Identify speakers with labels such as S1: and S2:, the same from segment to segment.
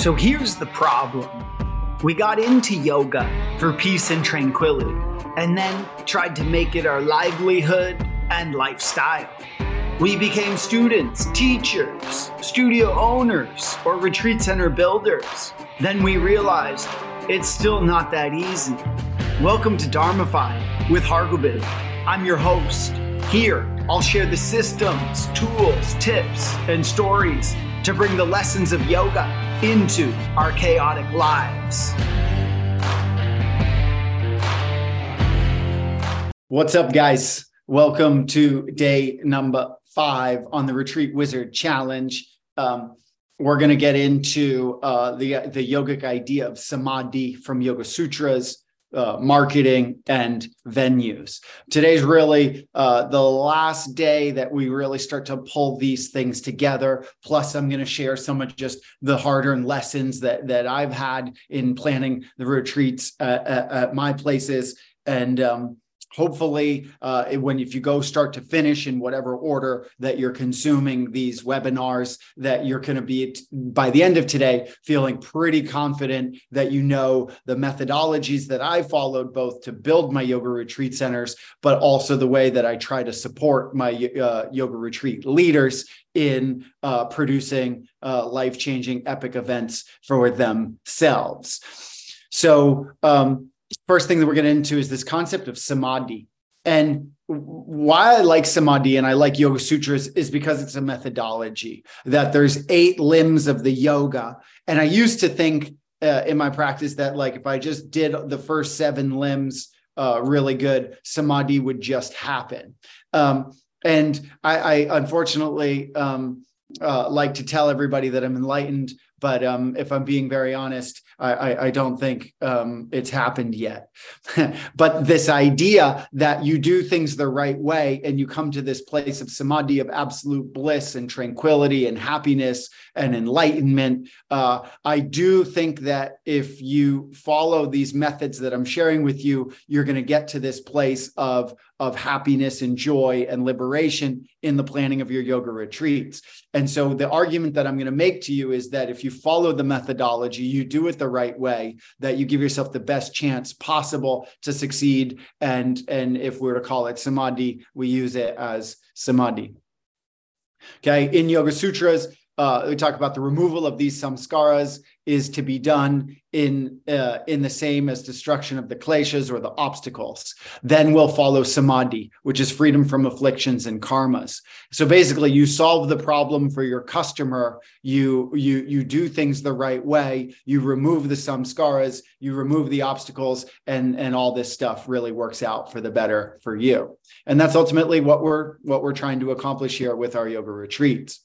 S1: So here's the problem we got into yoga for peace and tranquility, and then tried to make it our livelihood and lifestyle. We became students, teachers, studio owners, or retreat center builders. Then we realized it's still not that easy. Welcome to Dharmify with Hargobind. I'm your host. Here, I'll share the systems, tools, tips, and stories to bring the lessons of yoga into our chaotic lives.
S2: What's up, guys? Welcome to day number five on the Retreat Wizard Challenge. Um, we're going to get into uh, the the yogic idea of samadhi from Yoga Sutras uh, marketing and venues. Today's really uh, the last day that we really start to pull these things together. Plus, I'm going to share some of just the hard-earned lessons that that I've had in planning the retreats at, at, at my places and um, hopefully uh, when if you go start to finish in whatever order that you're consuming these webinars that you're going to be by the end of today feeling pretty confident that you know the methodologies that i followed both to build my yoga retreat centers but also the way that i try to support my uh, yoga retreat leaders in uh, producing uh, life-changing epic events for themselves so um, first thing that we're getting into is this concept of samadhi. And why I like samadhi and I like Yoga Sutras is because it's a methodology that there's eight limbs of the yoga. And I used to think uh, in my practice that like if I just did the first seven limbs uh, really good, samadhi would just happen. Um, and I, I unfortunately um, uh, like to tell everybody that I'm enlightened but um, if I'm being very honest, I, I, don't think um, it's happened yet. but this idea that you do things the right way and you come to this place of samadhi, of absolute bliss and tranquility and happiness and enlightenment, uh, I do think that if you follow these methods that I'm sharing with you, you're going to get to this place of of happiness and joy and liberation in the planning of your yoga retreats. And so the argument that I'm going to make to you is that if you follow the methodology, you do it the right way, that you give yourself the best chance possible to succeed. And, and if we were to call it samadhi, we use it as samadhi. Okay, in Yoga Sutras, uh, we talk about the removal of these samskaras is to be done in uh, in the same as destruction of the kleshas or the obstacles. Then will follow samadhi, which is freedom from afflictions and karmas. So basically, you solve the problem for your customer. You you you do things the right way. You remove the samskaras. You remove the obstacles, and and all this stuff really works out for the better for you. And that's ultimately what we're what we're trying to accomplish here with our yoga retreats.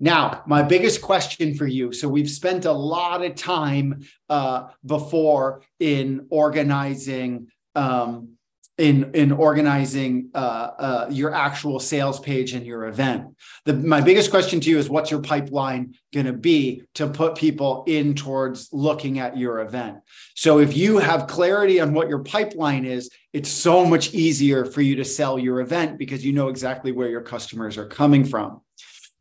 S2: Now, my biggest question for you. So we've spent a lot of time uh, before in organizing. Um, in in organizing uh, uh, your actual sales page and your event. The, my biggest question to you is, what's your pipeline going to be to put people in towards looking at your event? So if you have clarity on what your pipeline is, it's so much easier for you to sell your event because you know exactly where your customers are coming from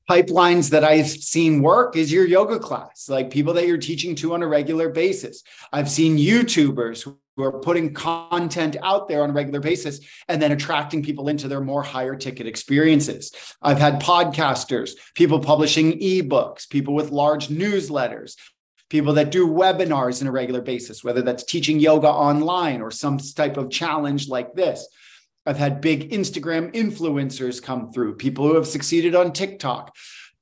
S2: pipelines that I've seen work is your yoga class, like people that you're teaching to on a regular basis. I've seen YouTubers who are putting content out there on a regular basis and then attracting people into their more higher ticket experiences. I've had podcasters, people publishing ebooks, people with large newsletters. People that do webinars on a regular basis, whether that's teaching yoga online or some type of challenge like this. I've had big Instagram influencers come through, people who have succeeded on TikTok.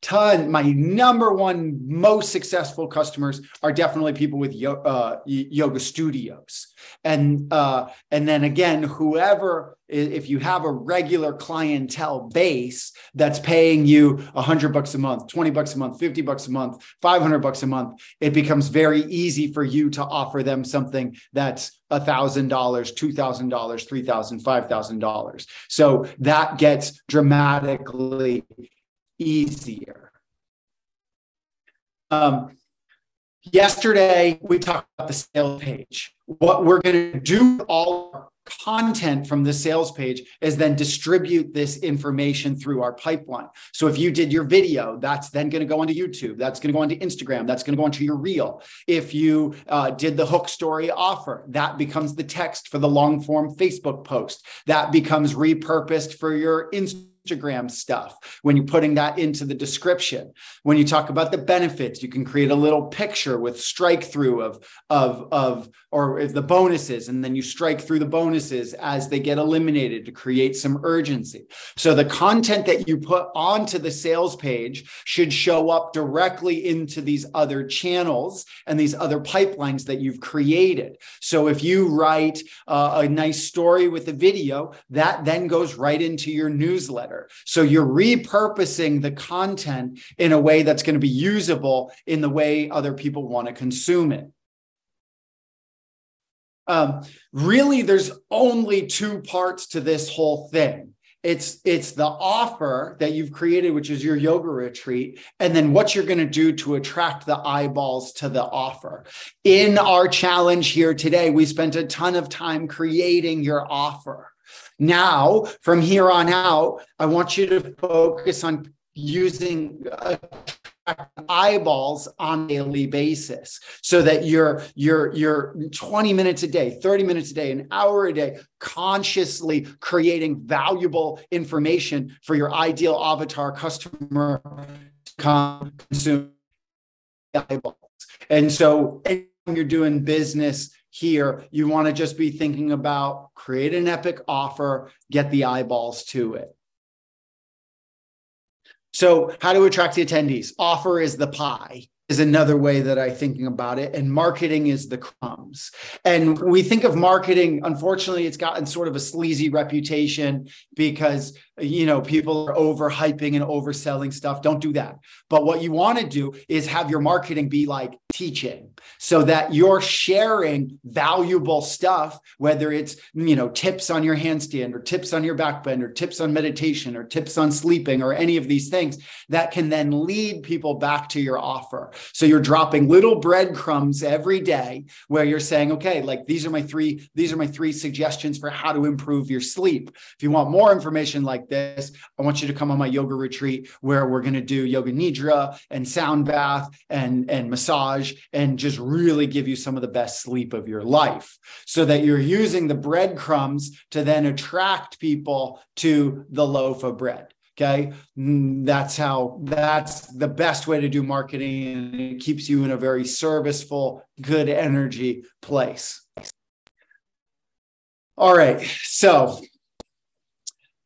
S2: Ton, my number one most successful customers are definitely people with yo- uh, yoga studios, and uh, and then again, whoever if you have a regular clientele base that's paying you a hundred bucks a month, 20 bucks a month, 50 bucks a month, 500 bucks a month, it becomes very easy for you to offer them something that's a thousand dollars, two thousand dollars, three thousand, five thousand dollars. So that gets dramatically easier. Um, yesterday we talked about the sales page. What we're going to do all content from the sales page is then distribute this information through our pipeline. So if you did your video, that's then going to go onto YouTube. That's going to go onto Instagram. That's going to go onto your reel. If you uh, did the hook story offer, that becomes the text for the long form Facebook post. That becomes repurposed for your Instagram Instagram stuff, when you're putting that into the description, when you talk about the benefits, you can create a little picture with strike through of, of, of, or the bonuses, and then you strike through the bonuses as they get eliminated to create some urgency. So the content that you put onto the sales page should show up directly into these other channels and these other pipelines that you've created. So if you write uh, a nice story with a video, that then goes right into your newsletter So you're repurposing the content in a way that's going to be usable in the way other people want to consume it. Um, really, there's only two parts to this whole thing. It's it's the offer that you've created, which is your yoga retreat, and then what you're going to do to attract the eyeballs to the offer. In our challenge here today, we spent a ton of time creating your offer. Now, from here on out, I want you to focus on using uh, eyeballs on a daily basis so that you're you're you're 20 minutes a day 30 minutes a day an hour a day consciously creating valuable information for your ideal avatar customer to consume eyeballs. And so you're doing business here, you want to just be thinking about create an epic offer, get the eyeballs to it. So, how to attract the attendees? Offer is the pie is another way that I'm thinking about it. And marketing is the crumbs. And we think of marketing, unfortunately, it's gotten sort of a sleazy reputation because you know people are overhyping and overselling stuff. Don't do that. But what you want to do is have your marketing be like teaching so that you're sharing valuable stuff, whether it's you know tips on your handstand or tips on your backbend or tips on meditation or tips on sleeping or any of these things that can then lead people back to your offer. So you're dropping little breadcrumbs every day where you're saying, okay, like these are my three, these are my three suggestions for how to improve your sleep. If you want more information like this, I want you to come on my yoga retreat where we're going to do yoga nidra and sound bath and, and massage and just really give you some of the best sleep of your life so that you're using the breadcrumbs to then attract people to the loaf of bread. Okay. Mm, that's how, that's the best way to do marketing. And it keeps you in a very serviceful, good energy place. All right. So,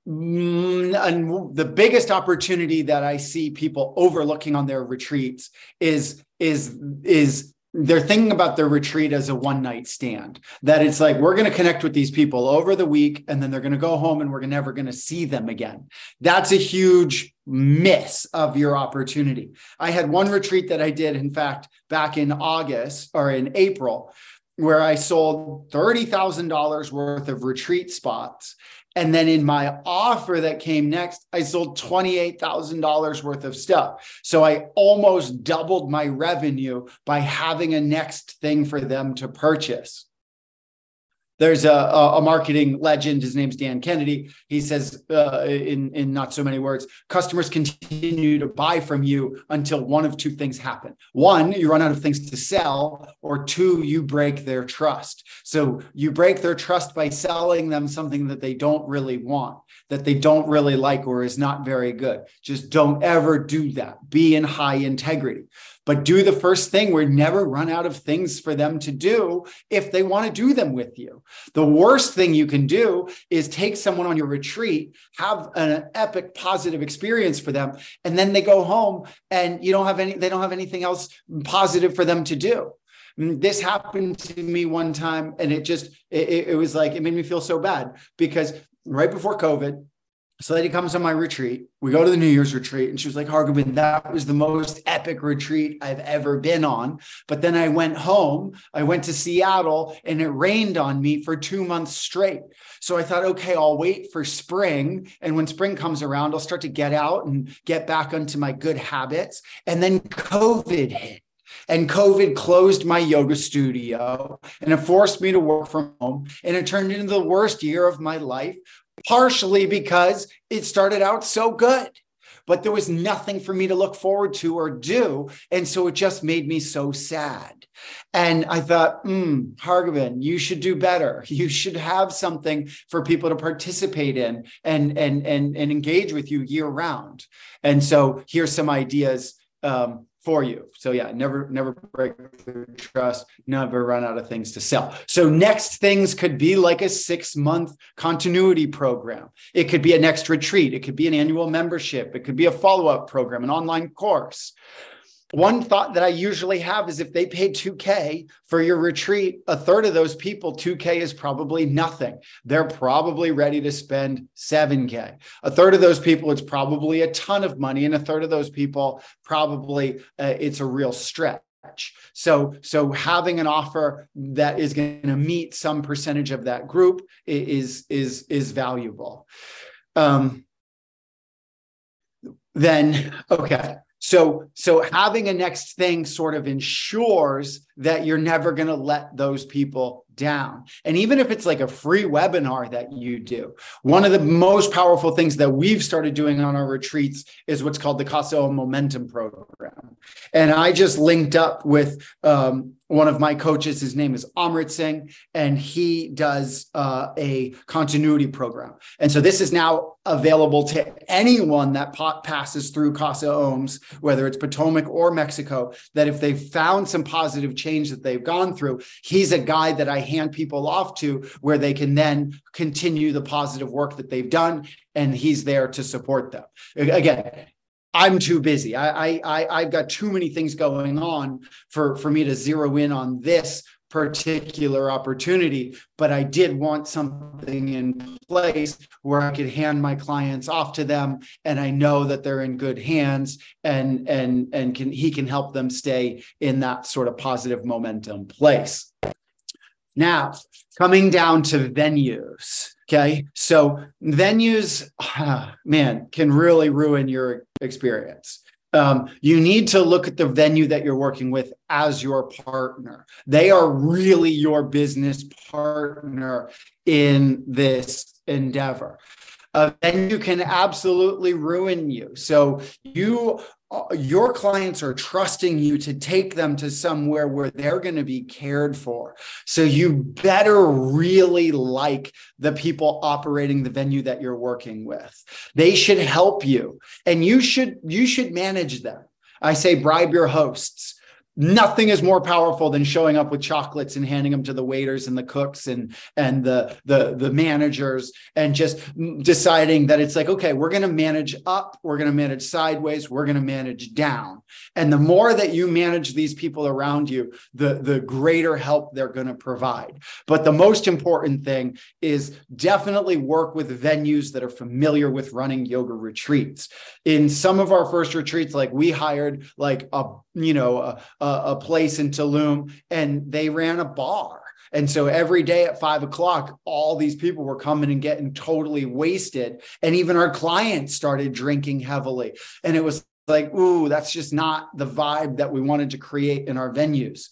S2: mm, and the biggest opportunity that I see people overlooking on their retreats is, is, is they're thinking about their retreat as a one night stand. That it's like we're going to connect with these people over the week and then they're going to go home and we're never going to see them again. That's a huge miss of your opportunity. I had one retreat that i did in fact back in august or in april where i sold $30000 worth of retreat spots and then in my offer that came next, I sold $28,000 worth of stuff. So I almost doubled my revenue by having a next thing for them to purchase there's a, a marketing legend. His name's Dan Kennedy. He says, uh, in in not so many words, customers continue to buy from you until one of two things happen. One, you run out of things to sell, or two, you break their trust. So you break their trust by selling them something that they don't really want, that they don't really like, or is not very good. Just don't ever do that. Be in high integrity but do the first thing. We never run out of things for them to do if they want to do them with you. The worst thing you can do is take someone on your retreat, have an epic positive experience for them, and then they go home and you don't have any, they don't have anything else positive for them to do mm, this happened to me one time and it just it, it, was like it made me feel so bad because right before covid this lady comes on my retreat. We go to the New Year's retreat, and she was like, Hargobind, that was the most epic retreat I've ever been on. But then I went home, I went to Seattle, and it rained on me for two months straight. So I thought, okay, I'll wait for spring. And when spring comes around, I'll start to get out and get back onto my good habits. And then COVID hit. And COVID closed my yoga studio and it forced me to work from home. And it turned into the worst year of my life, partially because it started out so good but there was nothing for me to look forward to or do. And so it just made me so sad. And I thought, hmm, Hargobind, you should do better. You should have something for people to participate in and, and, and, and engage with you year round. And so here's some ideas um, for you. So yeah, never never break the trust, never run out of things to sell. So next things could be like a 6-month continuity program. It could be a next retreat, it could be an annual membership, it could be a follow-up program, an online course one thought that I usually have is if they paid 2K for your retreat, a third of those people, 2K is probably nothing. They're probably ready to spend 7K. A third of those people, it's probably a ton of money. And a third of those people, probably uh, it's a real stretch. So, so having an offer that is going to meet some percentage of that group is is is valuable. Um, then, okay, so, so having a next thing sort of ensures that you're never going to let those people down. And even if it's like a free webinar that you do, one of the most powerful things that we've started doing on our retreats is what's called the Casa Om Momentum Program. And I just linked up with um, one of my coaches. His name is Amrit Singh, and he does uh, a continuity program. And so this is now available to anyone that passes through Casa Oms, whether it's Potomac or Mexico, that if they've found some positive change change that they've gone through. He's a guy that I hand people off to where they can then continue the positive work that they've done, and he's there to support them. Again, I'm too busy. I, I, I've got too many things going on for, for me to zero in on this particular opportunity, but I did want something in place where I could hand my clients off to them and I know that they're in good hands and and and can he can help them stay in that sort of positive momentum place. Now, coming down to venues, okay? So venues man can really ruin your experience um, you need to look at the venue that you're working with as your partner. They are really your business partner in this endeavor. A you can absolutely ruin you. So you Uh, your clients are trusting you to take them to somewhere where they're going to be cared for. So you better really like the people operating the venue that you're working with. They should help you and you should you should manage them. I say bribe your hosts nothing is more powerful than showing up with chocolates and handing them to the waiters and the cooks and and the the the managers and just deciding that it's like okay we're going to manage up we're going to manage sideways we're going to manage down. And the more that you manage these people around you the the greater help they're going to provide. But the most important thing is definitely work with venues that are familiar with running yoga retreats. In some of our first retreats like we hired like a you know a, place in Tulum, and they ran a bar. And so every day at five o'clock, all these people were coming and getting totally wasted. And even our clients started drinking heavily. And it was like, ooh, that's just not the vibe that we wanted to create in our venues.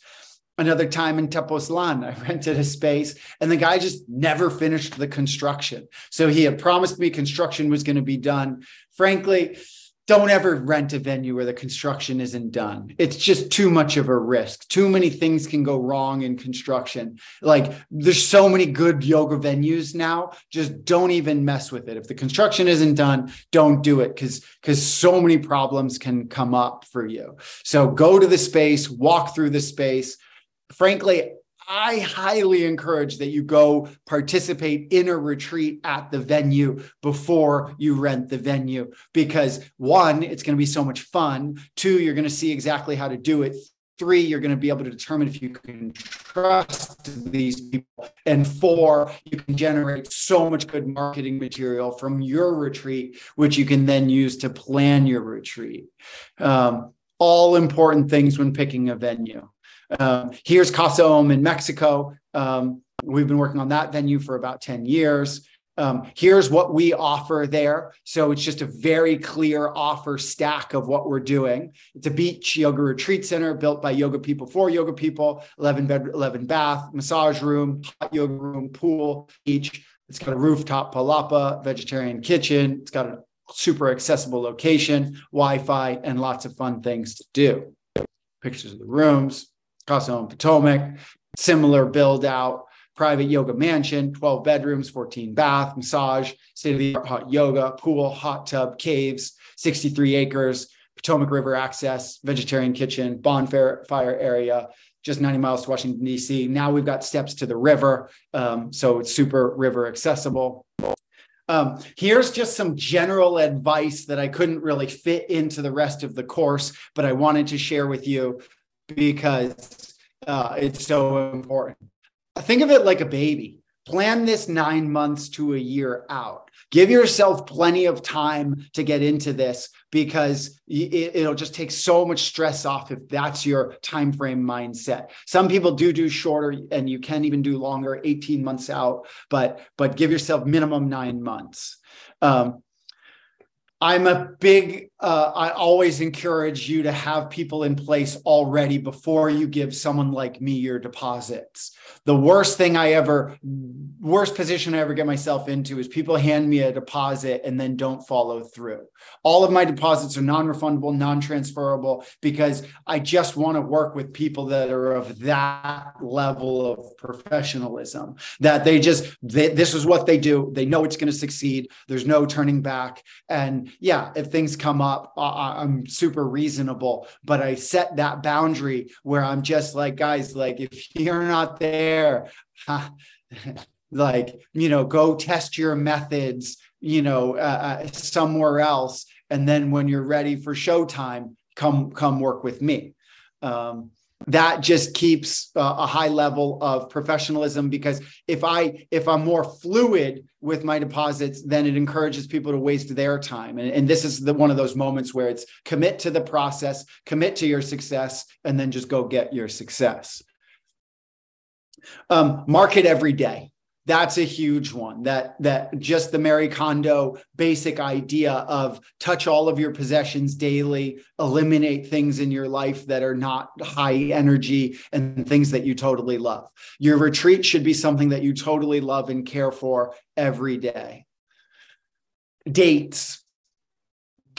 S2: Another time in Tepoztlan, I rented a space and the guy just never finished the construction. So he had promised me construction was going to be done. Frankly, don't ever rent a venue where the construction isn't done. It's just too much of a risk. Too many things can go wrong in construction. Like there's so many good yoga venues now. Just don't even mess with it. If the construction isn't done, don't do it because because so many problems can come up for you. So go to the space, walk through the space. Frankly, I highly encourage that you go participate in a retreat at the venue before you rent the venue because one, it's going to be so much fun. Two, you're going to see exactly how to do it. Three, you're going to be able to determine if you can trust these people. And four, you can generate so much good marketing material from your retreat, which you can then use to plan your retreat. Um, all important things when picking a venue. Um, here's Casa Om in Mexico. Um, we've been working on that venue for about 10 years. Um, here's what we offer there. So it's just a very clear offer stack of what we're doing. It's a beach yoga retreat center built by yoga people for yoga people, 11 bed, 11 bath, massage room, hot yoga room, pool, beach. It's got a rooftop palapa, vegetarian kitchen. It's got a super accessible location, Wi-Fi, and lots of fun things to do. Pictures of the rooms, Casa Om Potomac, similar build out private yoga mansion, 12 bedrooms, 14 bath, massage, state of the art hot yoga, pool, hot tub, caves, 63 acres, Potomac River access, vegetarian kitchen, bonfire fire area, just 90 miles to Washington, D.C. Now we've got steps to the river. Um, so it's super river accessible. Um, here's just some general advice that I couldn't really fit into the rest of the course, but I wanted to share with you because uh, it's so important think of it like a baby. Plan this nine months to a year out. Give yourself plenty of time to get into this because it, will just take so much stress off if that's your time frame mindset. Some people do do shorter, and you can even do longer, eighteen months out. But but give yourself minimum nine months. Um, I'm a big, uh, I always encourage you to have people in place already before you give someone like me your deposits. The worst thing I ever, worst position I ever get myself into is people hand me a deposit and then don't follow through. All of my deposits are non refundable, non transferable because I just want to work with people that are of that level of professionalism, that they just, they, this is what they do. They know it's going to succeed. There's no turning back. And yeah, if things come up, I'm super reasonable, but I set that boundary where I'm just like, guys, like if you're not there, like, you know, go test your methods, you know, uh, uh, somewhere else. And then when you're ready for showtime, come, come work with me. Um, that just keeps uh, a high level of professionalism because if i if i'm more fluid with my deposits then it encourages people to waste their time. And, and this is the one of those moments where it's commit to the process commit to your success and then just go get your success. Um, market every day that's a huge one that that just the Marie Kondo basic idea of touch all of your possessions daily eliminate things in your life that are not high energy and things that you totally love your retreat should be something that you totally love and care for every day dates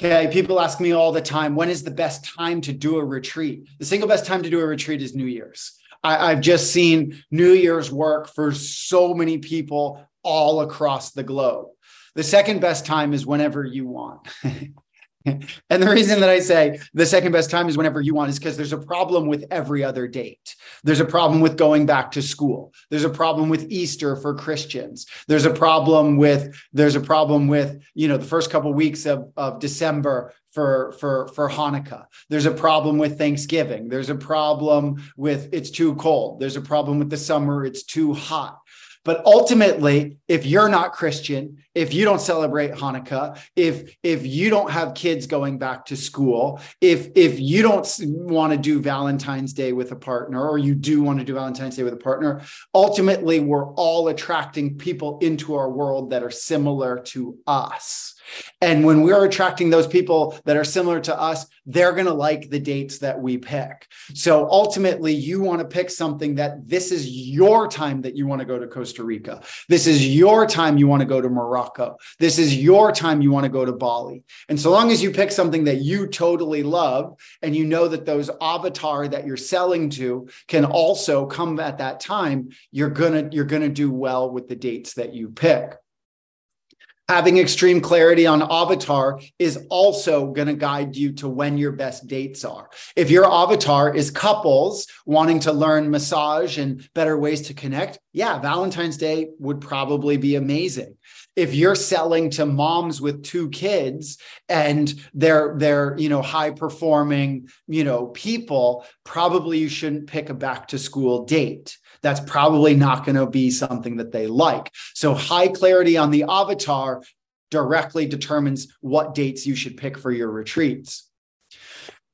S2: Okay, people ask me all the time, when is the best time to do a retreat? The single best time to do a retreat is New Year's. I, I've just seen New Year's work for so many people all across the globe. The second best time is whenever you want. and the reason that I say the second best time is whenever you want is because there's a problem with every other date. There's a problem with going back to school. There's a problem with Easter for Christians. There's a problem with there's a problem with you know the first couple of weeks of, of December for for for Hanukkah. There's a problem with Thanksgiving. There's a problem with it's too cold. There's a problem with the summer. It's too hot. But ultimately, if you're not Christian, if you don't celebrate Hanukkah, if if you don't have kids going back to school, if if you don't want to do Valentine's Day with a partner, or you do want to do Valentine's Day with a partner, ultimately we're all attracting people into our world that are similar to us. And when we're attracting those people that are similar to us, they're going to like the dates that we pick. So ultimately, you want to pick something that this is your time that you want to go to Costa Rica. This is your time you want to go to Morocco. This is your time you want to go to Bali. And so long as you pick something that you totally love and you know that those avatar that you're selling to can also come at that time, you're going to you're going to do well with the dates that you pick having extreme clarity on avatar is also going to guide you to when your best dates are. If your avatar is couples wanting to learn massage and better ways to connect, yeah, Valentine's Day would probably be amazing. If you're selling to moms with two kids and they're they're, you know, high performing, you know, people, probably you shouldn't pick a back to school date that's probably not going to be something that they like. So, high clarity on the avatar directly determines what dates you should pick for your retreats.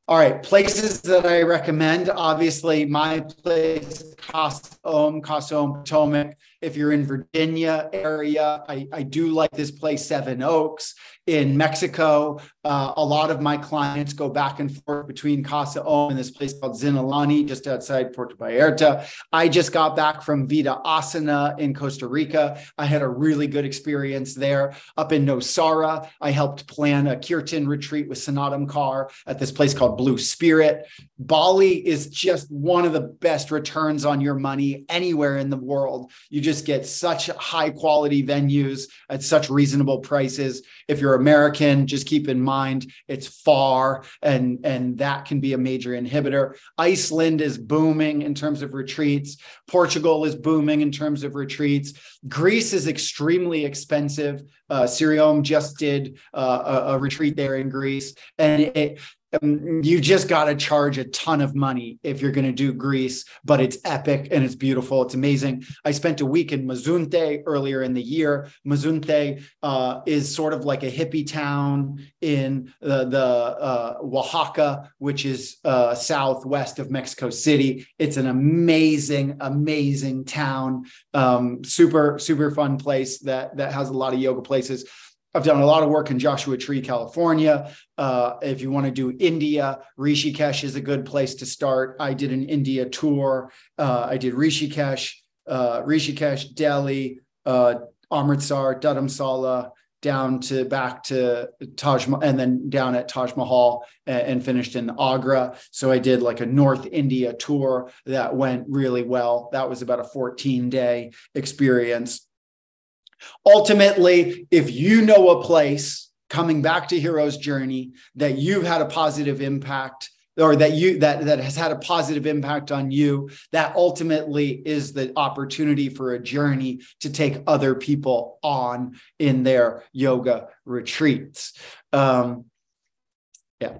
S2: All right, places that I recommend. Obviously, my place, Om, Casa Om Potomac. If you're in Virginia area, I, I do like this place, Seven Oaks in Mexico. Uh, a lot of my clients go back and forth between Casa Om and this place called Xinalani, just outside Puerto Vallarta. I just got back from Vida Asana in Costa Rica. I had a really good experience there. Up in Nosara, I helped plan a Kirtan retreat with Snatam Kaur at this place called Blue Spirit. Bali is just one of the best returns on your money anywhere in the world. You just get such high quality venues at such reasonable prices. If you're American, just keep in mind it's far and, and that can be a major inhibitor. Iceland is booming in terms of retreats. Portugal is booming in terms of retreats. Greece is extremely expensive. Uh, Siriom just did uh, a, a retreat there in Greece. And it, um, you just got to charge a ton of money if you're going to do Greece, but it's epic and it's beautiful. It's amazing. I spent a week in Mazunte earlier in the year. Mazunte uh, is sort of like a hippie town in the, the uh, Oaxaca, which is uh, southwest of Mexico City. It's an amazing, amazing town. Um, super, super fun place that that has a lot of yoga places. I've done a lot of work in Joshua Tree, California. Uh, if you want to do India, Rishikesh is a good place to start. I did an India tour. Uh, I did Rishikesh, uh, Rishikesh, Delhi, uh, Amritsar, Dharamsala, down to back to Taj and then down at Taj Mahal and, and finished in Agra. So I did like a North India tour that went really well. That was about a 14 day experience Ultimately, if you know a place coming back to Hero's Journey that you've had a positive impact or that you that that has had a positive impact on you that ultimately is the opportunity for a journey to take other people on in their yoga retreats. Um yeah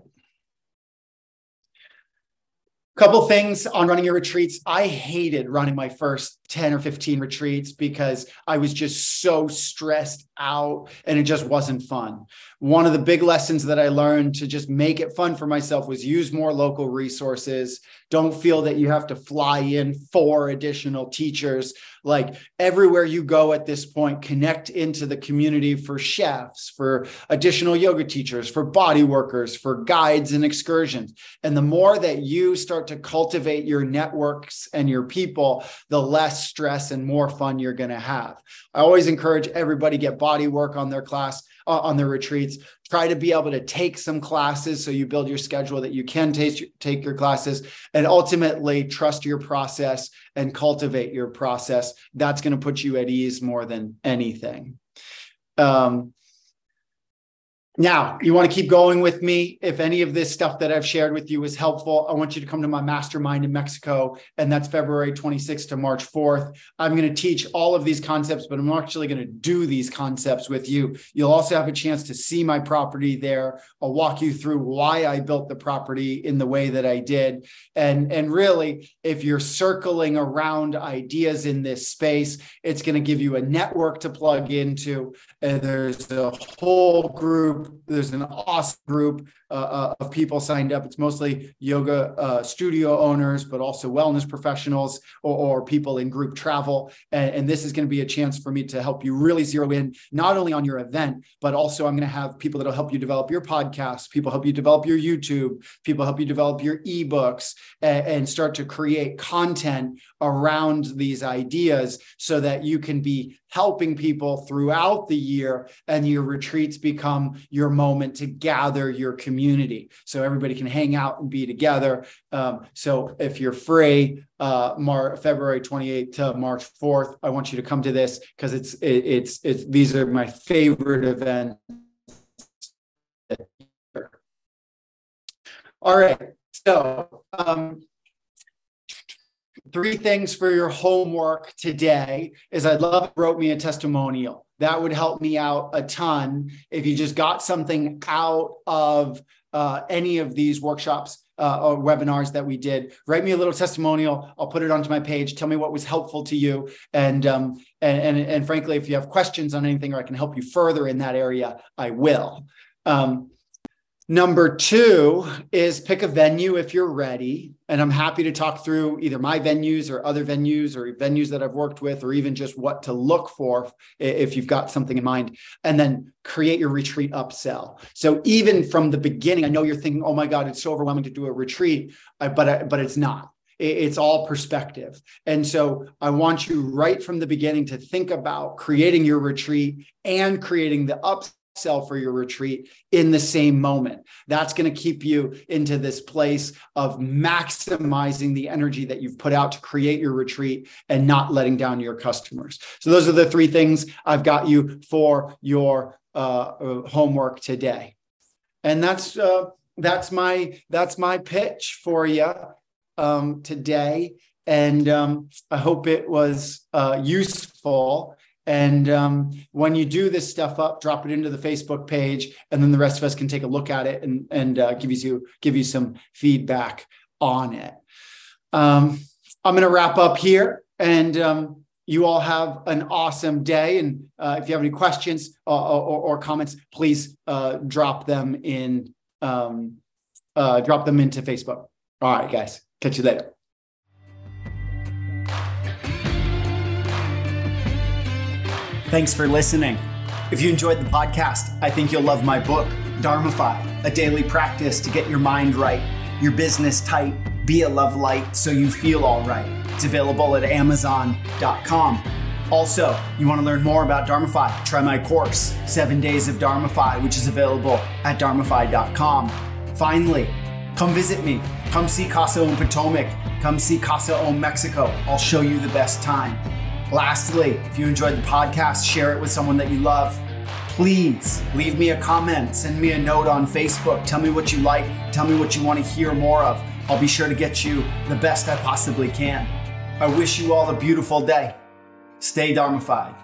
S2: couple things on running your retreats. I hated running my first 10 or 15 retreats because i was just so stressed out and it just wasn't fun. One of the big lessons that i learned to just make it fun for myself was use more local resources. Don't feel that you have to fly in four additional teachers. Like everywhere you go at this point connect into the community for chefs for additional yoga teachers for body workers for guides and excursions. And the more that you start to cultivate your networks and your people the less stress and more fun you're going to have. I always encourage everybody get body work on their class uh, on their retreats. Try to be able to take some classes so you build your schedule that you can take, take your classes and ultimately trust your process and cultivate your process. That's going to put you at ease more than anything. Um, now, you want to keep going with me. If any of this stuff that I've shared with you is helpful, I want you to come to my mastermind in Mexico, and that's February 26th to March 4th. I'm going to teach all of these concepts, but I'm actually going to do these concepts with you. You'll also have a chance to see my property there. I'll walk you through why I built the property in the way that I did. And, and really, if you're circling around ideas in this space, it's going to give you a network to plug into. And there's a whole group there's an awesome group uh, uh, of people signed up. It's mostly yoga uh, studio owners, but also wellness professionals or, or people in group travel. And, and this is going to be a chance for me to help you really zero in not only on your event, but also I'm going to have people that'll help you develop your podcast, people help you develop your YouTube, people help you develop your ebooks, and, and start to create content around these ideas so that you can be helping people throughout the year and your retreats become your moment to gather your community. So everybody can hang out and be together. Um, so if you're free uh, Mar- february 28th to march 4th i want you to come to this because it's it, it's it's these are my favorite events. All right so um, three things for your homework today is I'd love wrote me a testimonial. That would help me out a ton if you just got something out of uh, any of these workshops uh, or webinars that we did. Write me a little testimonial. I'll put it onto my page. Tell me what was helpful to you, and um, and, and and frankly, if you have questions on anything or I can help you further in that area, I will. Um, Number two is pick a venue if you're ready. And I'm happy to talk through either my venues or other venues or venues that I've worked with, or even just what to look for if you've got something in mind. And then create your retreat upsell. So even from the beginning, I know you're thinking, oh my God, it's so overwhelming to do a retreat, but, but it's not it's all perspective. And so I want you right from the beginning to think about creating your retreat and creating the upsell sell for your retreat in the same moment. That's going to keep you into this place of maximizing the energy that you've put out to create your retreat and not letting down your customers. So, those are the three things I've got you for your uh, uh homework today. And that's uh, that's my that's my pitch for you um, today. And um, I hope it was uh, useful. And um, when you do this stuff up, drop it into the Facebook page, and then the rest of us can take a look at it and and uh, give you give you some feedback on it. Um, I'm going to wrap up here, and um, you all have an awesome day. And uh, if you have any questions uh, or, or, comments, please uh, drop them in um, uh, drop them into Facebook. All right, guys, catch you later.
S1: Thanks for listening. If you enjoyed the podcast, I think you'll love my book, Dharmify, a daily practice to get your mind right, your business tight, be a love light so you feel all right. It's available at amazon.com. Also, you want to learn more about Dharmify? Try my course, Seven Days of Dharmify, which is available at dharmify.com. Finally, come visit me. Come see Casa Om Potomac. Come see Casa Om Mexico. I'll show you the best time. Lastly, if you enjoyed the podcast, share it with someone that you love. Please leave me a comment, send me a note on Facebook. Tell me what you like, tell me what you want to hear more of. I'll be sure to get you the best I possibly can. I wish you all a beautiful day. Stay Dharmified.